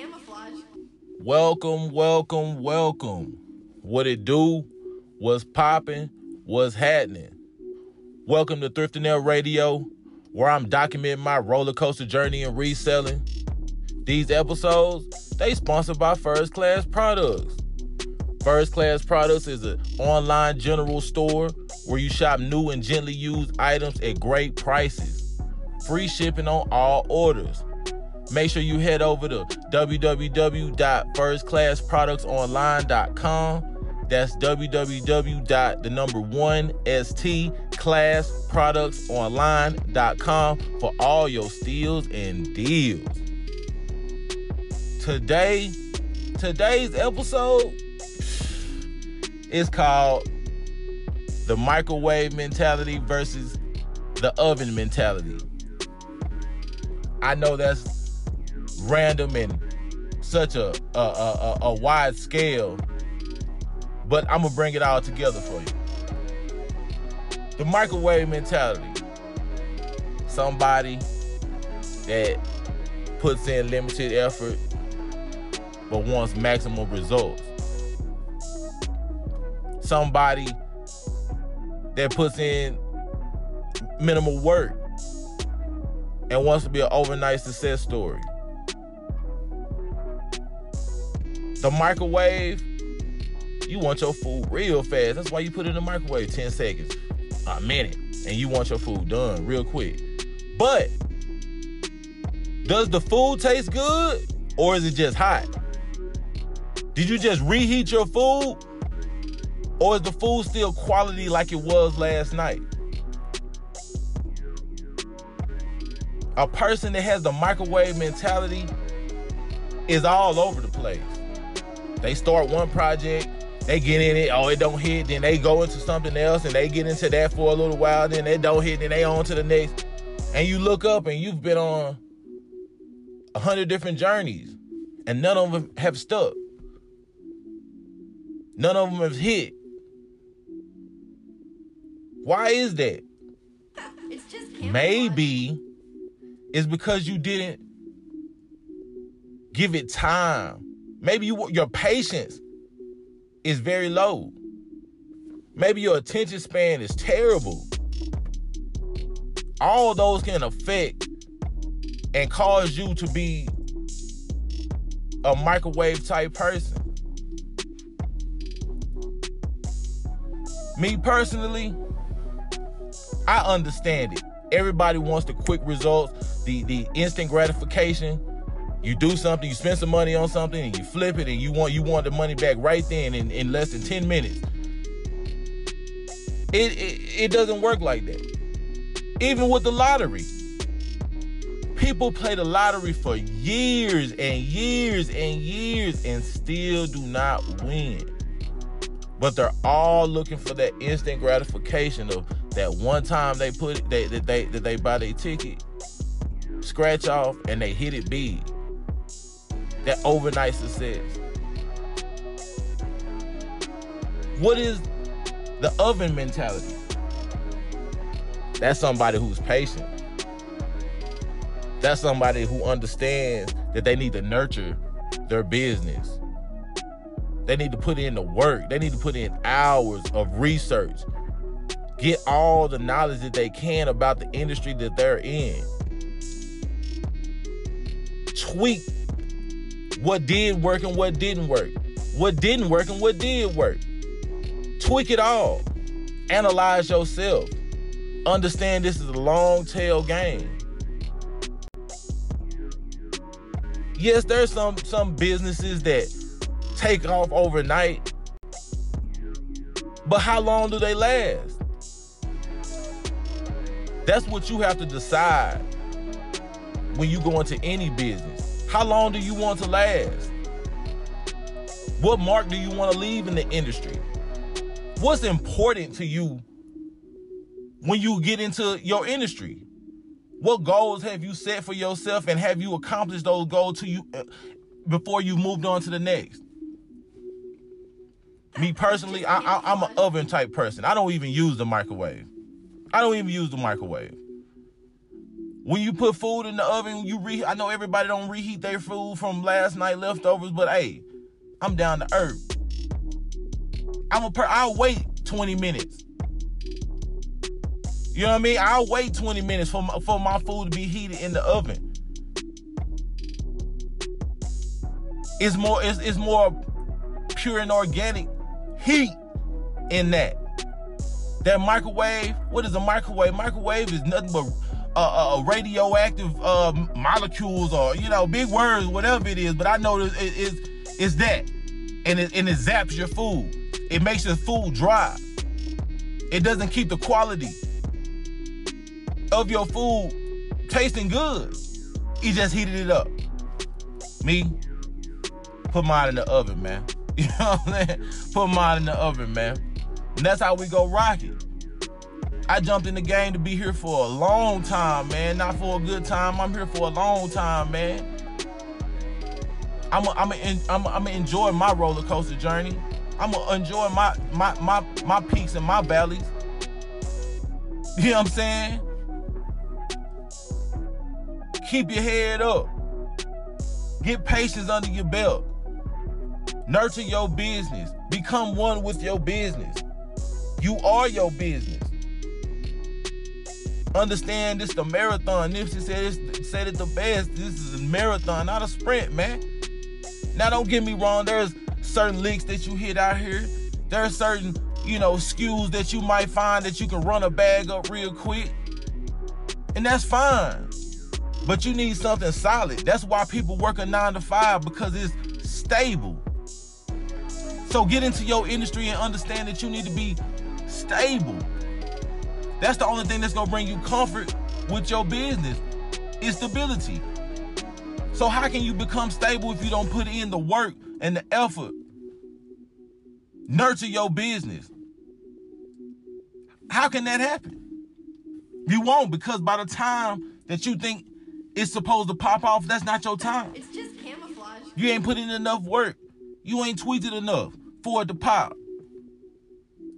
camouflage. Welcome, welcome, welcome. What it do? What's popping? What's happening? Welcome to Thrifting L Radio, where I'm documenting my roller coaster journey in reselling. These episodes, they sponsored by First Class Products. First Class Products is an online general store where you shop new and gently used items at great prices. Free shipping on all orders. Make sure you head over to www.firstclassproductsonline.com. That's www. the number one st classproductsonline.com for all your steals and deals. Today, today's episode is called the microwave mentality versus the oven mentality. I know that's random and such a a, a, a wide scale, but I'm gonna bring it all together for you. The microwave mentality. Somebody that puts in limited effort but wants maximum results. Somebody that puts in minimal work and wants to be an overnight success story. The microwave, you want your food real fast. That's why you put it in the microwave 10 seconds, a minute, and you want your food done real quick. But does the food taste good or is it just hot? Did you just reheat your food or is the food still quality like it was last night? A person that has the microwave mentality is all over the place. They start one project, they get in it, oh, it don't hit, then they go into something else and they get into that for a little while, then they don't hit, then they on to the next. And you look up and you've been on a hundred different journeys and none of them have stuck. None of them have hit. Why is that? It's just camouflage. Maybe it's because you didn't give it time. Maybe you your patience is very low. Maybe your attention span is terrible. All those can affect and cause you to be a microwave type person. Me personally, I understand it. Everybody wants the quick results, the the instant gratification. You do something, you spend some money on something, and you flip it, and you want you want the money back right then in, in less than 10 minutes. It, it it doesn't work like that. Even with the lottery. People play the lottery for years and years and years and still do not win. But they're all looking for that instant gratification of that one time they put they that they that they buy their ticket, scratch off, and they hit it big. That overnight success. What is the oven mentality? That's somebody who's patient. That's somebody who understands that they need to nurture their business. They need to put in the work. They need to put in hours of research. Get all the knowledge that they can about the industry that they're in. Tweak what did work and what didn't work. What didn't work and what did work. Tweak it all. Analyze yourself. Understand this is a long tail game. Yes, there's some some businesses that take off overnight. But how long do they last? That's what you have to decide when you go into any business. How long do you want to last? What mark do you want to leave in the industry? What's important to you when you get into your industry? What goals have you set for yourself and have you accomplished those goals to you uh, before you moved on to the next? Me personally, I, I, I'm an oven type person. I don't even use the microwave. I don't even use the microwave. When you put food in the oven, you re I know everybody don't reheat their food from last night leftovers, but hey, I'm down to earth. I'm a per I'll wait 20 minutes. You know what I mean? I'll wait 20 minutes for my, for my food to be heated in the oven. It's more it's, it's more pure and organic heat in that. That microwave, what is a microwave? Microwave is nothing but uh, uh, radioactive uh, molecules or you know big words, whatever it is. But I know it, it, it's it's that, and it, and it zaps your food. It makes your food dry. It doesn't keep the quality of your food tasting good. He just heated it up. Me, put mine in the oven, man. You know what I'm saying? Put mine in the oven, man. And that's how we go rock it. I jumped in the game to be here for a long time, man. Not for a good time. I'm here for a long time, man. I'm I'm a, I'm I'm enjoy my roller coaster journey. I'm gonna enjoy my my my my peaks and my valleys. You know what I'm saying? Keep your head up. Get patience under your belt. Nurture your business. Become one with your business. You are your business. Understand this the marathon. Nipsey said it, said it the best. This is a marathon, not a sprint, man. Now don't get me wrong. There's certain leaks that you hit out here. There are certain, you know, SKUs that you might find that you can run a bag up real quick. And that's fine. But you need something solid. That's why people work a nine to five because it's stable. So get into your industry and understand that you need to be stable. That's the only thing that's gonna bring you comfort with your business is stability. So how can you become stable if you don't put in the work and the effort? Nurture your business. How can that happen? You won't because by the time that you think it's supposed to pop off, that's not your time. It's just camouflage. You ain't put in enough work. You ain't tweeted enough for it to pop.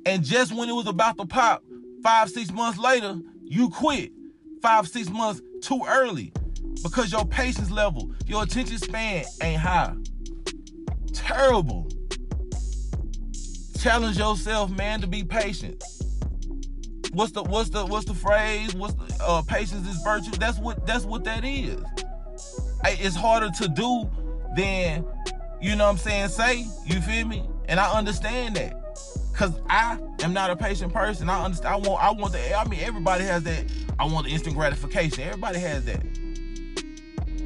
And just when it was about to pop, five, six months later, you quit. Five, six months too early because your patience level, your attention span ain't high. Terrible. Challenge yourself, man, to be patient. What's the what's the what's the phrase? What's the uh, patience is virtue? That's what that's what that is. It's harder to do than you know what I'm saying. Say you feel me? And I understand that. Cause I am not a patient person. I understand. I want. I want the. I mean, everybody has that. I want the instant gratification. Everybody has that.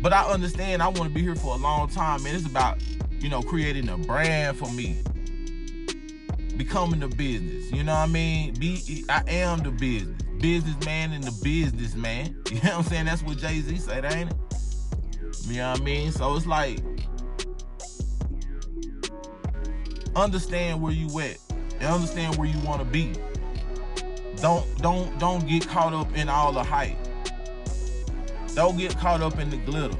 But I understand. I want to be here for a long time, man. It's about, you know, creating a brand for me. Becoming the business. You know what I mean? Be. I am the business. Businessman and the businessman. You know what I'm saying? That's what Jay Z said, ain't it? You know what I mean? So it's like understand where you at and understand where you want to be. Don't don't don't get caught up in all the hype. Don't get caught up in the glitter.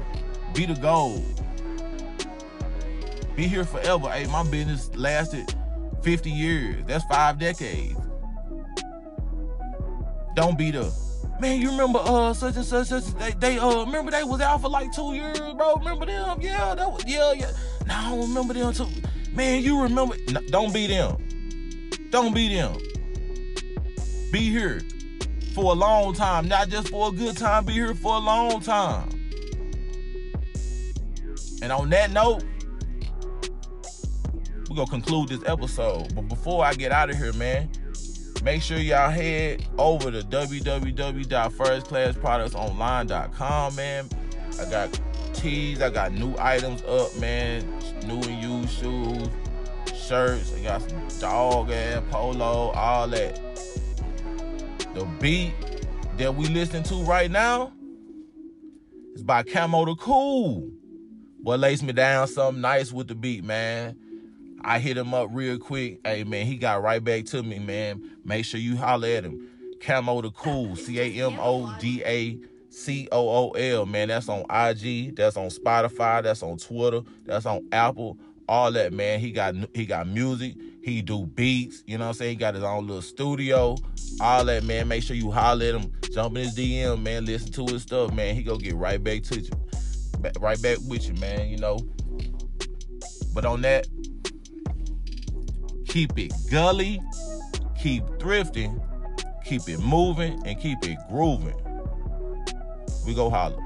Be the goal. Be here forever. Hey, my business lasted 50 years. That's five decades. Don't be the man. You remember uh such and such such they, they uh remember they was out for like two years, bro. Remember them? Yeah, that was yeah yeah. No, I don't remember them too. Man, you remember? No, don't be them. Don't be them. Be here for a long time, not just for a good time. Be here for a long time. And on that note, we're gonna conclude this episode. But before I get out of here, man, make sure y'all head over to www.firstclassproductsonline.com, man. I got tees, I got new items up, man. New and used shoes shirts. I got some dog ass polo, all that. The beat that we listen to right now is by Camo Da Cool. Boy lays me down something nice with the beat, man. I hit him up real quick. Hey man, he got right back to me, man. Make sure you holler at him. Camo Da Cool, C A M O D A C O O L, man. That's on IG, that's on Spotify, that's on Twitter, that's on Apple, all that, man. He got he got music. He do beats. You know what I'm saying? He got his own little studio. All that, man. Make sure you holler at him. Jump in his DM, man. Listen to his stuff, man. He go get right back to you, right back with you, man. You know. But on that, keep it gully, keep thrifting, keep it moving, and keep it grooving. We go holler.